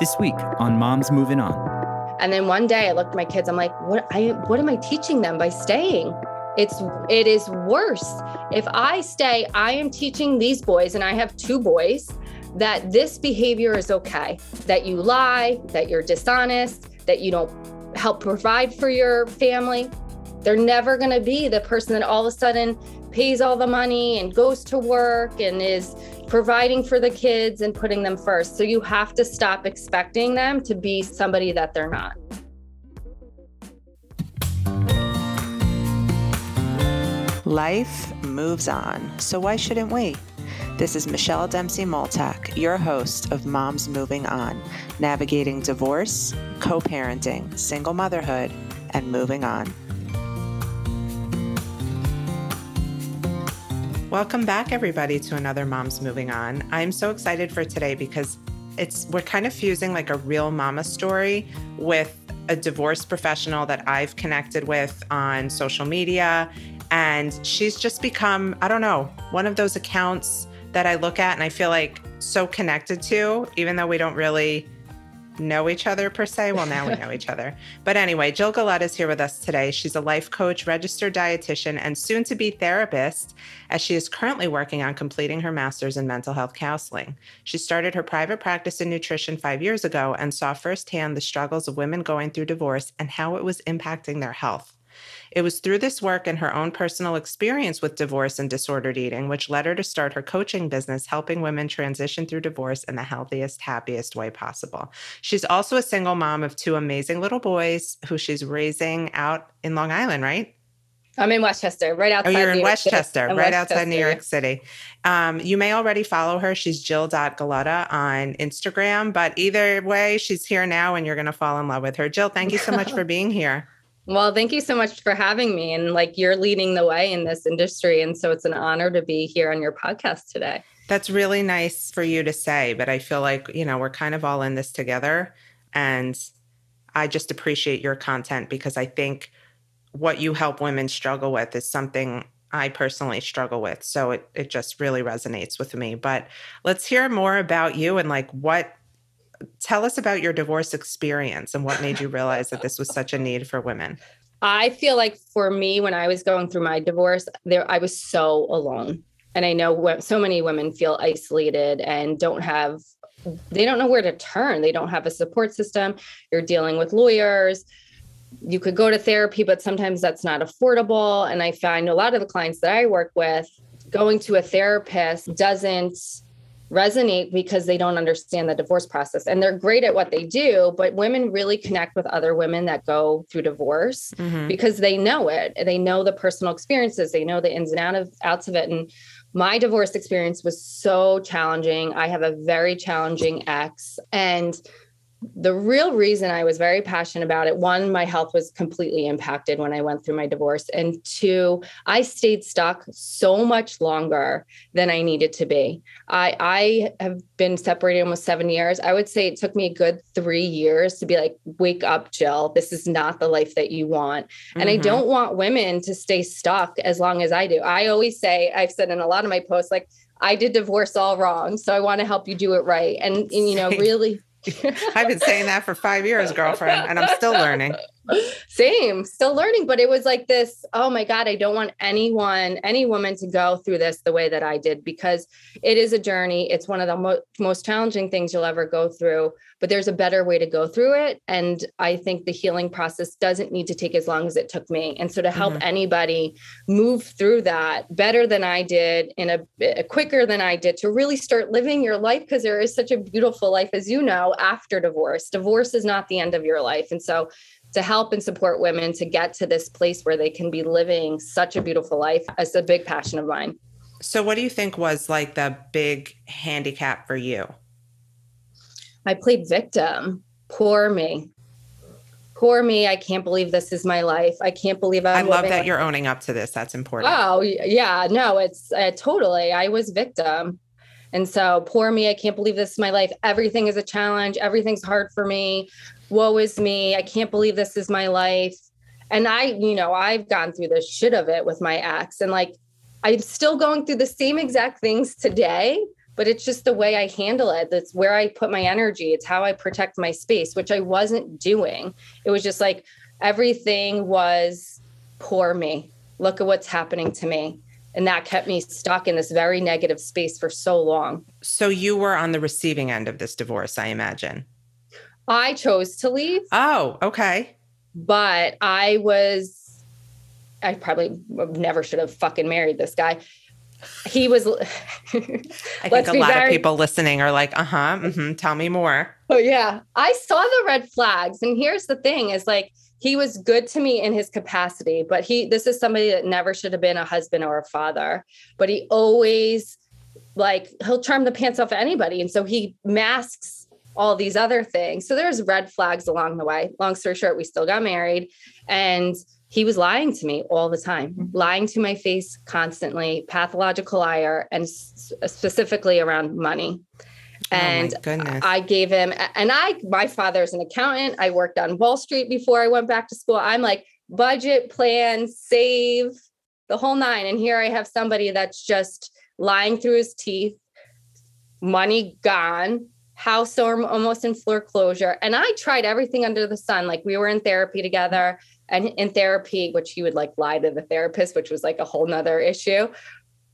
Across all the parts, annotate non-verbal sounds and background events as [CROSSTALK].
This week on Moms Moving On. And then one day I looked at my kids, I'm like, what I what am I teaching them by staying? It's it is worse. If I stay, I am teaching these boys, and I have two boys, that this behavior is okay. That you lie, that you're dishonest, that you don't help provide for your family. They're never going to be the person that all of a sudden pays all the money and goes to work and is providing for the kids and putting them first. So you have to stop expecting them to be somebody that they're not. Life moves on, so why shouldn't we? This is Michelle Dempsey Multack, your host of Moms Moving On, navigating divorce, co parenting, single motherhood, and moving on. Welcome back, everybody, to another Moms Moving On. I'm so excited for today because it's we're kind of fusing like a real mama story with a divorce professional that I've connected with on social media. And she's just become, I don't know, one of those accounts that I look at and I feel like so connected to, even though we don't really know each other per se. Well, now we know each other. But anyway, Jill Gulotta is here with us today. She's a life coach, registered dietitian, and soon to be therapist, as she is currently working on completing her master's in mental health counseling. She started her private practice in nutrition five years ago and saw firsthand the struggles of women going through divorce and how it was impacting their health. It was through this work and her own personal experience with divorce and disordered eating, which led her to start her coaching business, helping women transition through divorce in the healthiest, happiest way possible. She's also a single mom of two amazing little boys who she's raising out in Long Island, right? I'm in Westchester, right outside. Oh, you're in New Westchester, right Westchester. outside New York City. Um, you may already follow her. She's Jill.Gulotta on Instagram, but either way, she's here now and you're going to fall in love with her. Jill, thank you so much [LAUGHS] for being here. Well, thank you so much for having me. And like you're leading the way in this industry. And so it's an honor to be here on your podcast today. That's really nice for you to say, but I feel like, you know, we're kind of all in this together. And I just appreciate your content because I think what you help women struggle with is something I personally struggle with. So it, it just really resonates with me. But let's hear more about you and like what tell us about your divorce experience and what made you realize that this was such a need for women. I feel like for me, when I was going through my divorce, there I was so alone. And I know so many women feel isolated and don't have, they don't know where to turn. They don't have a support system. You're dealing with lawyers. You could go to therapy, but sometimes that's not affordable. And I find a lot of the clients that I work with, going to a therapist doesn't resonate because they don't understand the divorce process. And they're great at what they do but women really connect with other women that go through divorce mm-hmm. because they know it. They know the personal experiences. They know the ins and out of, outs of it. And my divorce experience was so challenging. I have a very challenging ex. And the real reason I was very passionate about it one, my health was completely impacted when I went through my divorce. And two, I stayed stuck so much longer than I needed to be. I, I have been separated almost seven years. I would say it took me a good three years to be like, wake up, Jill. This is not the life that you want. Mm-hmm. And I mm-hmm. don't want women to stay stuck as long as I do. I always say, I've said in a lot of my posts, like, I did divorce all wrong. So I want to help you do it right. And, and you know, [LAUGHS] really I've been saying that for five years, girlfriend, and I'm still learning. Same, still learning, but it was like this oh my God, I don't want anyone, any woman to go through this the way that I did because it is a journey. It's one of the mo- most challenging things you'll ever go through, but there's a better way to go through it. And I think the healing process doesn't need to take as long as it took me. And so to help mm-hmm. anybody move through that better than I did, in a, a quicker than I did, to really start living your life because there is such a beautiful life, as you know, after divorce. Divorce is not the end of your life. And so to help and support women to get to this place where they can be living such a beautiful life is a big passion of mine. So, what do you think was like the big handicap for you? I played victim. Poor me. Poor me. I can't believe this is my life. I can't believe I'm i love that you're owning up to this. That's important. Oh, yeah. No, it's uh, totally. I was victim. And so, poor me. I can't believe this is my life. Everything is a challenge. Everything's hard for me woe is me. I can't believe this is my life. And I, you know, I've gone through the shit of it with my ex. And like, I'm still going through the same exact things today, but it's just the way I handle it. That's where I put my energy. It's how I protect my space, which I wasn't doing. It was just like everything was poor me. Look at what's happening to me. And that kept me stuck in this very negative space for so long. So you were on the receiving end of this divorce, I imagine. I chose to leave. Oh, okay. But I was, I probably never should have fucking married this guy. He was. I [LAUGHS] think a lot of people listening are like, uh huh, mm-hmm, tell me more. Oh, yeah. I saw the red flags. And here's the thing is like, he was good to me in his capacity, but he, this is somebody that never should have been a husband or a father, but he always, like, he'll charm the pants off of anybody. And so he masks all these other things. So there's red flags along the way. Long story short, we still got married and he was lying to me all the time, mm-hmm. lying to my face constantly, pathological liar, and specifically around money. Oh and oh I gave him, and I, my father's an accountant. I worked on Wall Street before I went back to school. I'm like, budget, plan, save the whole nine. And here I have somebody that's just lying through his teeth, money gone, house almost in foreclosure. And I tried everything under the sun. Like we were in therapy together and in therapy, which he would like lie to the therapist, which was like a whole nother issue.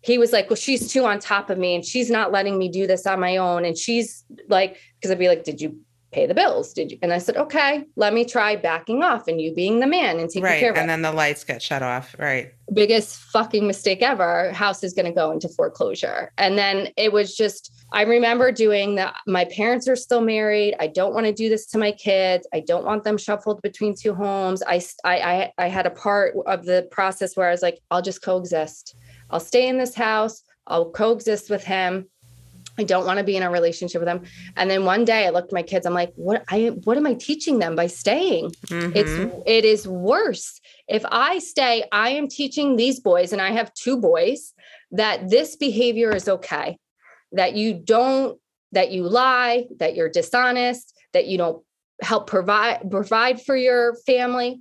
He was like, Well, she's too on top of me and she's not letting me do this on my own. And she's like, because I'd be like, Did you pay the bills? Did you? And I said, okay, let me try backing off and you being the man and taking right. care of it. And then the lights get shut off. Right. Biggest fucking mistake ever. House is going to go into foreclosure. And then it was just, I remember doing that. My parents are still married. I don't want to do this to my kids. I don't want them shuffled between two homes. I, I, I had a part of the process where I was like, I'll just coexist. I'll stay in this house. I'll coexist with him I don't want to be in a relationship with them. And then one day I looked at my kids, I'm like, what I what am I teaching them by staying? Mm-hmm. It's it is worse. If I stay, I am teaching these boys, and I have two boys, that this behavior is okay. That you don't, that you lie, that you're dishonest, that you don't help provide provide for your family.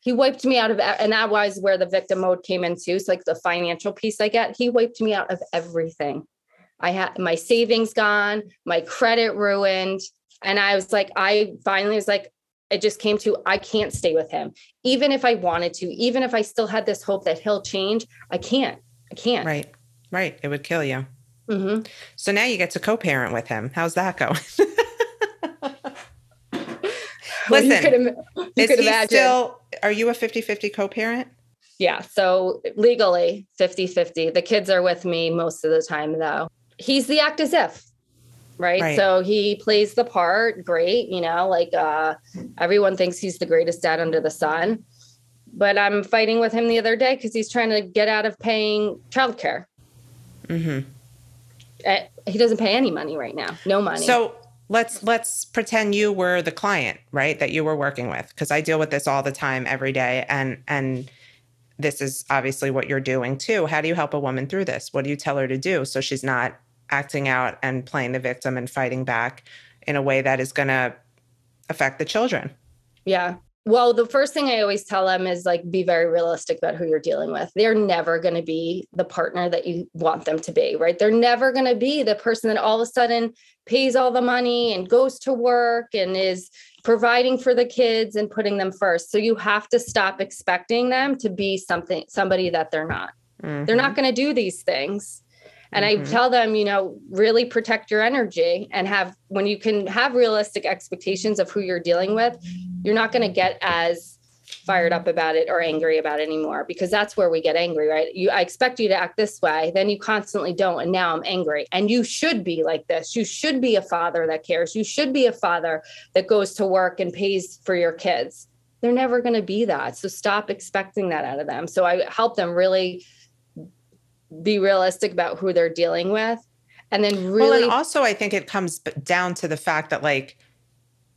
He wiped me out of and that was where the victim mode came into. It's like the financial piece I get. He wiped me out of everything I had my savings gone, my credit ruined. And I was like, I finally was like, it just came to I can't stay with him. Even if I wanted to, even if I still had this hope that he'll change, I can't. I can't. Right. Right. It would kill you. Mm-hmm. So now you get to co parent with him. How's that going? [LAUGHS] [LAUGHS] Listen, you could, you is could he imagine. still, are you a 50 50 co parent? Yeah. So legally 50 50. The kids are with me most of the time, though he's the act as if right? right? So he plays the part great, you know, like uh everyone thinks he's the greatest dad under the sun. But I'm fighting with him the other day because he's trying to get out of paying childcare. Mm-hmm. Uh, he doesn't pay any money right now. No money. So let's let's pretend you were the client, right? That you were working with. Because I deal with this all the time every day. And and this is obviously what you're doing too. How do you help a woman through this? What do you tell her to do so she's not acting out and playing the victim and fighting back in a way that is going to affect the children. Yeah. Well, the first thing I always tell them is like be very realistic about who you're dealing with. They're never going to be the partner that you want them to be, right? They're never going to be the person that all of a sudden pays all the money and goes to work and is providing for the kids and putting them first. So you have to stop expecting them to be something somebody that they're not. Mm-hmm. They're not mm-hmm. going to do these things. And mm-hmm. I tell them, you know, really protect your energy and have when you can have realistic expectations of who you're dealing with, you're not going to get as fired up about it or angry about it anymore because that's where we get angry, right? You I expect you to act this way, then you constantly don't and now I'm angry. And you should be like this. You should be a father that cares. You should be a father that goes to work and pays for your kids. They're never going to be that. So stop expecting that out of them. So I help them really be realistic about who they're dealing with. And then really well, and also i think it comes down to the fact that like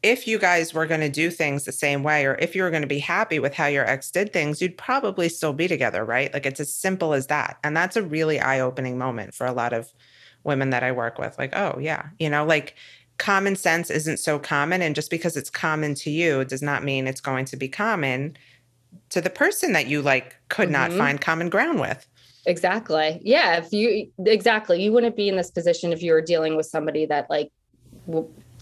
if you guys were going to do things the same way or if you were going to be happy with how your ex did things you'd probably still be together right? Like it's as simple as that. And that's a really eye-opening moment for a lot of women that i work with. Like oh yeah you know like common sense isn't so common and just because it's common to you does not mean it's going to be common to the person that you like could mm-hmm. not find common ground with exactly. Yeah. If you, exactly, you wouldn't be in this position if you were dealing with somebody that like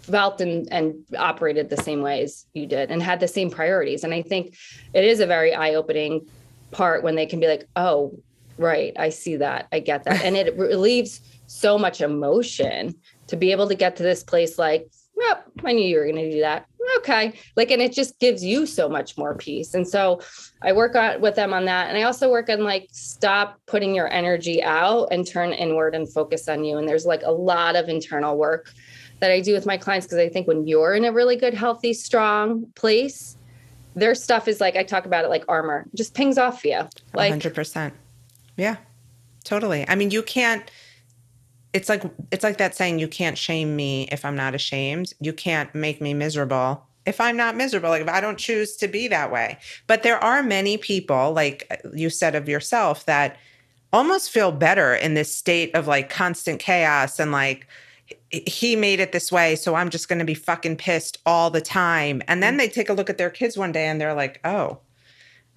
felt and, and operated the same way as you did and had the same priorities. And I think it is a very eye opening part when they can be like, oh, right, I see that. I get that. And it relieves so much emotion to be able to get to this place like, yep, I knew you were going to do that. Okay. Like, and it just gives you so much more peace. And so I work on with them on that. And I also work on like, stop putting your energy out and turn inward and focus on you. And there's like a lot of internal work that I do with my clients because I think when you're in a really good, healthy, strong place, their stuff is like, I talk about it like armor, just pings off you. Like 100%. Yeah, totally. I mean, you can't, it's like it's like that saying you can't shame me if i'm not ashamed. You can't make me miserable if i'm not miserable. Like if i don't choose to be that way. But there are many people like uh, you said of yourself that almost feel better in this state of like constant chaos and like he made it this way so i'm just going to be fucking pissed all the time. And then mm. they take a look at their kids one day and they're like oh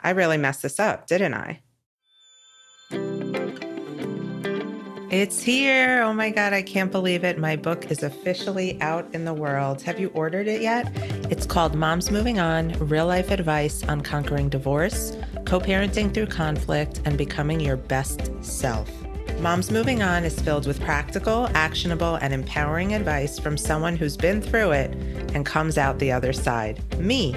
i really messed this up didn't i it's here. Oh my God, I can't believe it. My book is officially out in the world. Have you ordered it yet? It's called Moms Moving On Real Life Advice on Conquering Divorce, Co parenting through conflict, and becoming your best self. Moms Moving On is filled with practical, actionable, and empowering advice from someone who's been through it and comes out the other side me.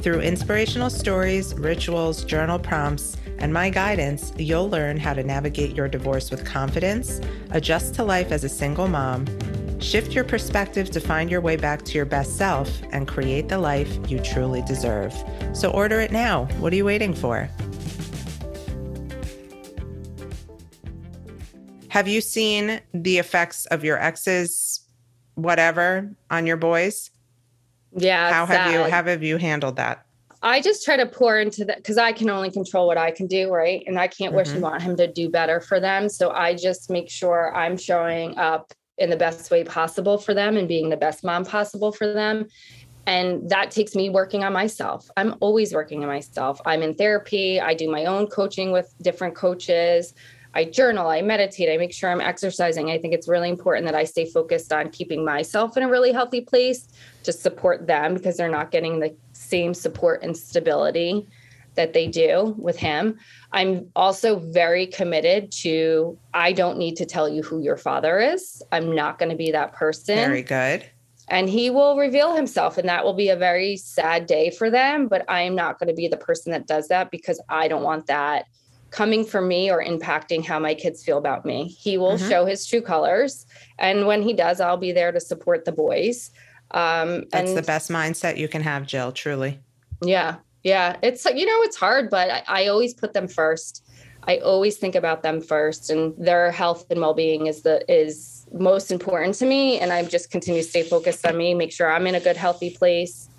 Through inspirational stories, rituals, journal prompts, and my guidance, you'll learn how to navigate your divorce with confidence, adjust to life as a single mom, shift your perspective to find your way back to your best self, and create the life you truly deserve. So order it now. What are you waiting for? Have you seen the effects of your ex's whatever on your boys? Yeah. How have you how have you handled that? I just try to pour into that because I can only control what I can do, right? And I can't mm-hmm. wish and want him to do better for them. So I just make sure I'm showing up in the best way possible for them and being the best mom possible for them. And that takes me working on myself. I'm always working on myself. I'm in therapy. I do my own coaching with different coaches. I journal, I meditate, I make sure I'm exercising. I think it's really important that I stay focused on keeping myself in a really healthy place to support them because they're not getting the same support and stability that they do with him. I'm also very committed to I don't need to tell you who your father is. I'm not going to be that person. Very good. And he will reveal himself, and that will be a very sad day for them. But I am not going to be the person that does that because I don't want that coming from me or impacting how my kids feel about me. He will mm-hmm. show his true colors. And when he does, I'll be there to support the boys. Um, That's and, the best mindset you can have, Jill, truly. Yeah. Yeah. It's, you know, it's hard, but I, I always put them first. I always think about them first and their health and well-being is the, is most important to me. And I just continue to stay focused on me, make sure I'm in a good, healthy place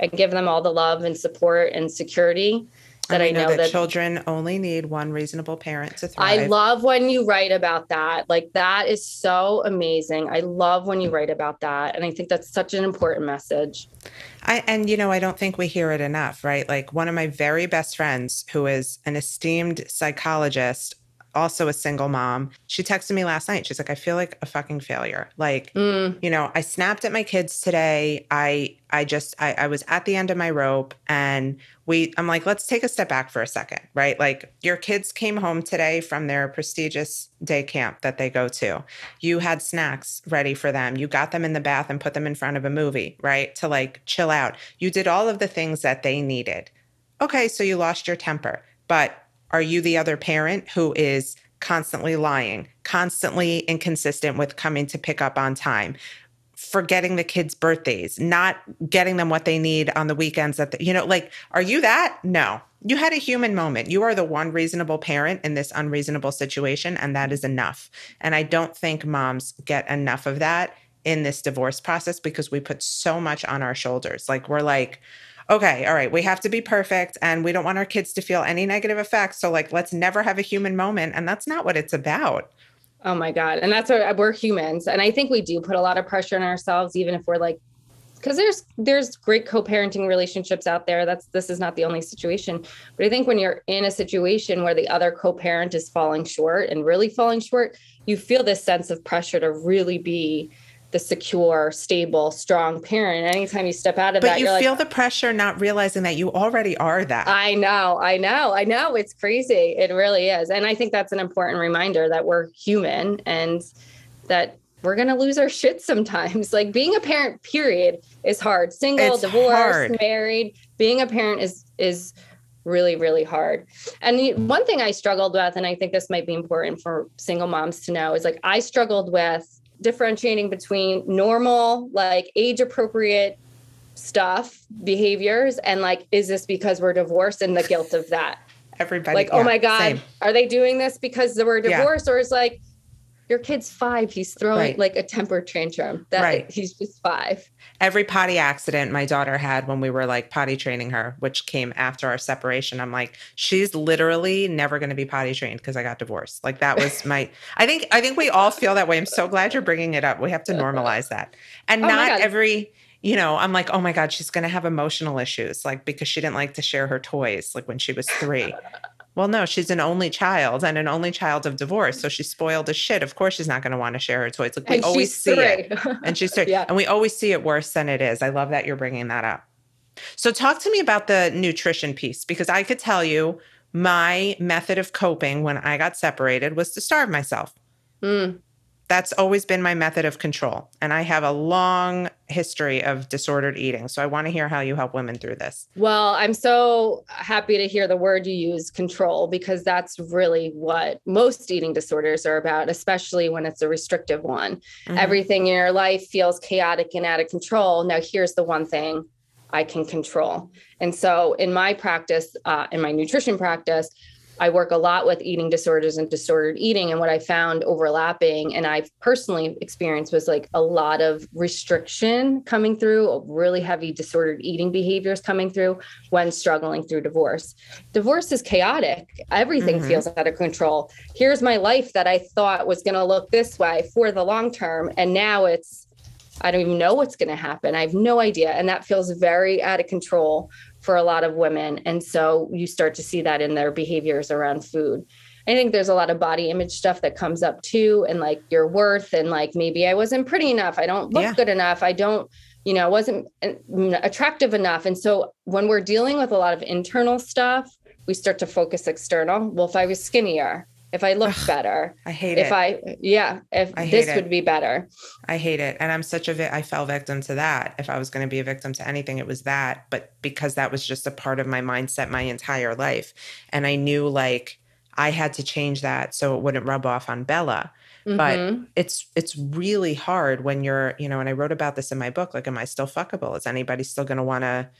and give them all the love and support and security that I, know, that, that, children only need one reasonable parent to thrive. I love when you write about that. Like that is so amazing. I love when you write about that. And I think that's such an important message. I and you know, I don't think we hear it enough, right? Like one of my very best friends who is an esteemed psychologist also a single mom. She texted me last night. She's like, I feel like a fucking failure. Like, mm. you know, I snapped at my kids today. I I just I, I was at the end of my rope and we I'm like, let's take a step back for a second, right? Like your kids came home today from their prestigious day camp that they go to. You had snacks ready for them. You got them in the bath and put them in front of a movie, right? To like chill out. You did all of the things that they needed. Okay, so you lost your temper. But are you the other parent who is constantly lying, constantly inconsistent with coming to pick up on time? forgetting the kids' birthdays, not getting them what they need on the weekends that the, you know, like, are you that? No. You had a human moment. You are the one reasonable parent in this unreasonable situation, and that is enough. And I don't think moms get enough of that in this divorce process because we put so much on our shoulders. Like, we're like, okay, all right, we have to be perfect and we don't want our kids to feel any negative effects. So, like, let's never have a human moment. And that's not what it's about. Oh my God. And that's what we're humans. And I think we do put a lot of pressure on ourselves, even if we're like because there's there's great co-parenting relationships out there that's this is not the only situation but i think when you're in a situation where the other co-parent is falling short and really falling short you feel this sense of pressure to really be the secure stable strong parent anytime you step out of but that you feel like the pressure not realizing that you already are that i know i know i know it's crazy it really is and i think that's an important reminder that we're human and that we're going to lose our shit sometimes. [LAUGHS] Like being a parent period is hard. Single, It's divorced, hard. married, being a parent is is really really hard. And one thing I struggled with and I think this might be important for single moms to know is like I struggled with differentiating between normal like age appropriate stuff, behaviors and like is this because we're divorced and the guilt of that everybody like oh my god same. are they doing this because we're Yeah. divorced or is like your kid's five he's throwing Right. like a temper tantrum that Right. he's just five every potty accident my daughter had when we were like potty training her, which came after our separation, I'm like, she's literally never going to be potty trained because I got divorced. Like that was my. [LAUGHS] I think I think we all feel that way. I'm so glad you're bringing it up. We have to normalize that, and Oh not every. You know, I'm like, oh my God, she's going to have emotional issues, like because she didn't like to share her toys, like when she was three. Well, no, she's an only child and an only child of divorce. So she's spoiled as shit. Of course, she's not going to want to share her toys. Like we and always see it [LAUGHS] and she's three. Yeah. And we always see it worse than it is. I love that you're bringing that up. So, talk to me about the nutrition piece because I could tell you my method of coping when I got separated was to starve myself. Mm. That's always been my method of control. And I have a long history of disordered eating. So, I want to hear how you help women through this. well i'm so happy to hear the word you use control because that's really what most eating disorders are about especially when it's a restrictive one Mhm. everything in your life feels chaotic and out of control. Now, here's the one thing I can control. And so, in my practice, uh, in my nutrition practice, I work a lot with eating disorders and disordered eating. And what I found overlapping, and I've personally experienced, was like a lot of restriction coming through, really heavy disordered eating behaviors coming through when struggling through divorce. Divorce is chaotic, everything Mhm. feels out of control. Here's my life that I thought was going to look this way for the long term. And now it's, I don't even know what's going to happen. I have no idea. And that feels very out of control for a lot of women. And so you start to see that in their behaviors around food. I think there's a lot of body image stuff that comes up too, and like your worth, and like maybe I wasn't pretty enough. I don't look Yeah. good enough. I don't, you know, wasn't uh, attractive enough. And so when we're dealing with a lot of internal stuff, we start to focus external. Well, if I was skinnier, if I looked better, I hate if it. If I, yeah, if I this it. would be better. I hate it. And I'm such a vi- I fell victim to that. If I was going to be a victim to anything, it was that. But because that was just a part of my mindset my entire life. And I knew like I had to change that so it wouldn't rub off on Bella. But Mhm. it's it's really hard when you're, you know, and I wrote about this in my book. Like, am I still fuckable? Is anybody still gonna wanna,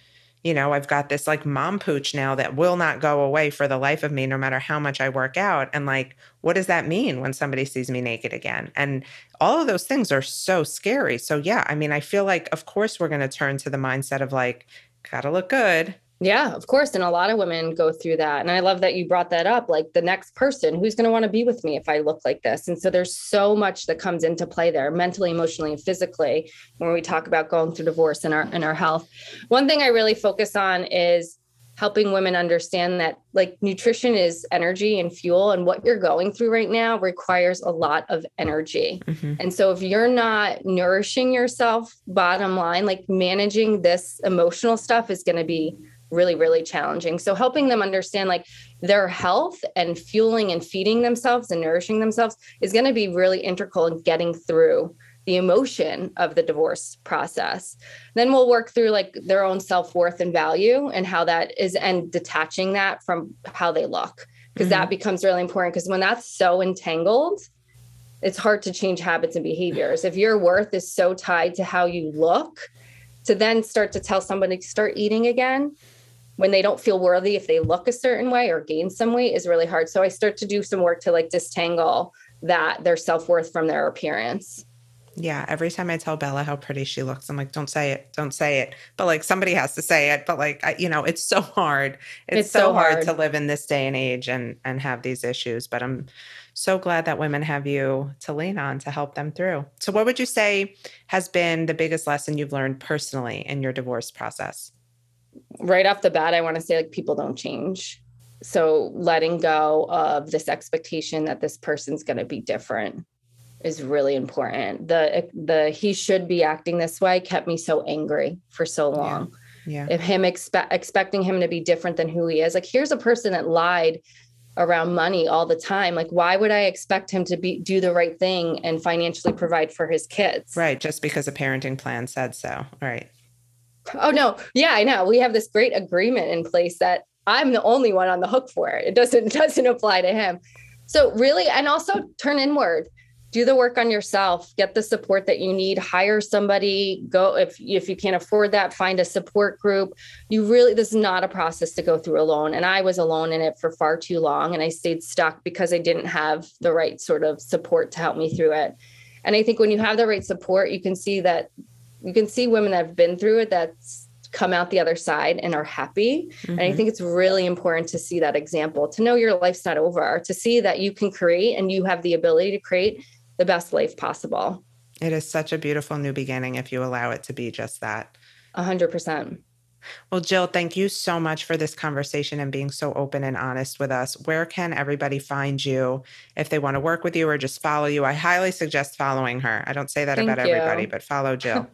you know, I've got this like mom pooch now that will not go away for the life of me, no matter how much I work out. And like, what does that mean when somebody sees me naked again? And all of those things are so scary. So yeah, I mean, I feel like of course we're gonna turn to the mindset of like, gotta look good. Yeah, of course. And a lot of women go through that. And I love that you brought that up. Like the next person who's going to want to be with me if I look like this. And so there's so much that comes into play there, mentally, emotionally, and physically, when we talk about going through divorce and our and our health. One thing I really focus on is helping women understand that like nutrition is energy and fuel and what you're going through right now requires a lot of energy Mhm. and so if you're not nourishing yourself, bottom line, like managing this emotional stuff is going to be really, really challenging. So helping them understand like their health and fueling and feeding themselves and nourishing themselves is going to be really integral in getting through the emotion of the divorce process. Then we'll work through like their own self-worth and value and how that is and detaching that from how they look because that mm-hmm. becomes really important because when that's so entangled it's hard to change habits and behaviors. If your worth is so tied to how you look, to then start to tell somebody to start eating again when they don't feel worthy if they look a certain way or gain some weight is really hard. So I start to do some work to like distangle that their self-worth from their appearance. Yeah, every time I tell Bella how pretty she looks, I'm like, don't say it, don't say it. But like somebody has to say it. But like, I, you know, it's so hard. It's, It's so, so hard. hard. to live in this day and age and and have these issues. But I'm so glad that women have you to lean on to help them through. So, what would you say has been the biggest lesson you've learned personally in your divorce process? Right off the bat, I want to say like people don't change. So, letting go of this expectation that this person's going to be different is really important. The the he should be acting this way kept me so angry for so long. Yeah. If him expect expecting him to be different than who he is. Like here's a person that lied around money all the time. Like why would I expect him to be do the right thing and financially provide for his kids? Right, just because a parenting plan said so. Right. Oh no. Yeah, I know. We have this great agreement in place that I'm the only one on the hook for it. It doesn't it [LAUGHS] doesn't apply to him. So really and also turn inward do the work on yourself get the support that you need hire somebody go if if you can't afford that find a support group you really this is not a process to go through alone and i was alone in it for far too long and i stayed stuck because i didn't have the right sort of support to help me through it and i think when you have the right support you can see that you can see women that have been through it that's come out the other side and are happy. Mm-hmm. And I mm-hmm. think it's really important to see that example, to know your life's not over, to see that you can create and you have the ability to create the best life possible. It is such a beautiful new beginning if you allow it to be just that. A hundred percent. Well, Jill, thank you so much for this conversation and being so open and honest with us. Where can everybody find you if they want to work with you or just follow you? I highly suggest following her. I don't say that thank about you. everybody, but follow [LAUGHS] Jill.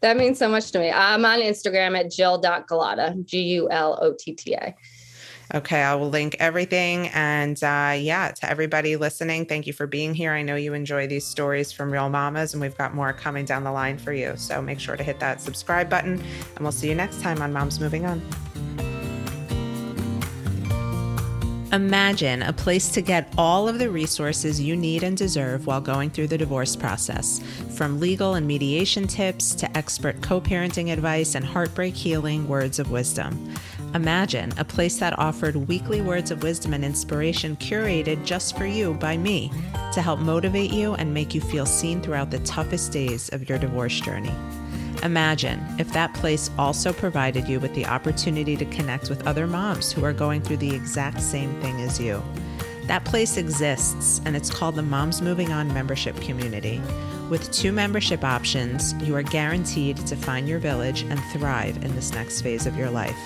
That means so much to me. I'm on Instagram at jill.gulotta, G U L O T T A. Okay, I will link everything. And uh, yeah, to everybody listening, thank you for being here. I know you enjoy these stories from Real Mamas, and we've got more coming down the line for you. So make sure to hit that subscribe button, and we'll see you next time on Moms Moving On. Imagine a place to get all of the resources you need and deserve while going through the divorce process, from legal and mediation tips to expert co parenting advice and heartbreak healing words of wisdom. Imagine a place that offered weekly words of wisdom and inspiration curated just for you by me to help motivate you and make you feel seen throughout the toughest days of your divorce journey. Imagine if that place also provided you with the opportunity to connect with other moms who are going through the exact same thing as you. That place exists, and it's called the Moms Moving On membership community. With two membership options, you are guaranteed to find your village and thrive in this next phase of your life.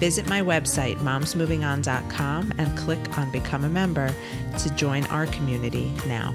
Visit my website, momsmovingon.com, and click on Become a Member to join our community now.